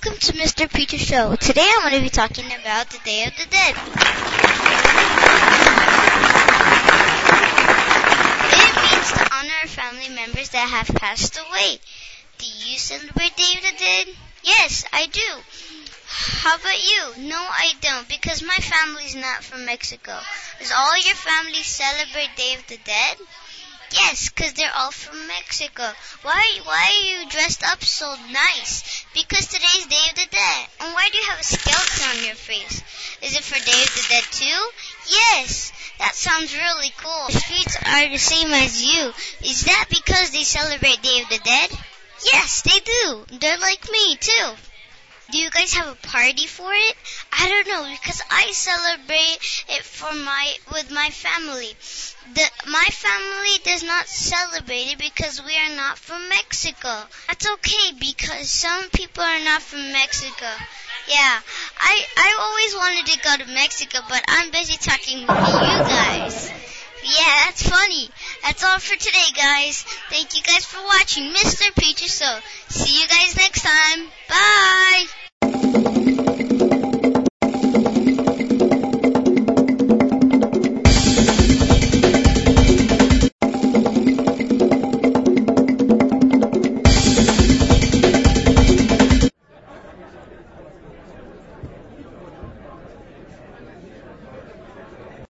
Mr. Preacher Show. Today I'm going to be talking about the Day of the Dead. It means to honor our family members that have passed away. Do you celebrate Day of the Dead? Yes, I do. How about you? No, I don't, because my family's not from Mexico. Does all your family celebrate Day of the Dead? Yes, 'cause they're all from Mexico. Why, why are you dressed up so nice? Because today's Day of the Dead. And why do you have a skeleton on your face? Is it for Day of the Dead too? Yes. That sounds really cool. The streets are the same as you. Is that because they celebrate Day of the Dead? Yes, they do. They're like me too. Do you guys have a party for it? I don't know because I celebrate it for my with my family. The my family does not celebrate it because we are not from Mexico. That's okay because some people are not from Mexico. Yeah, I I always wanted to go to Mexico, but I'm busy talking with you guys. Yeah, that's funny. That's all for today, guys. Thank you guys for watching Mr. Preacher Show, See you guys next time. Bye.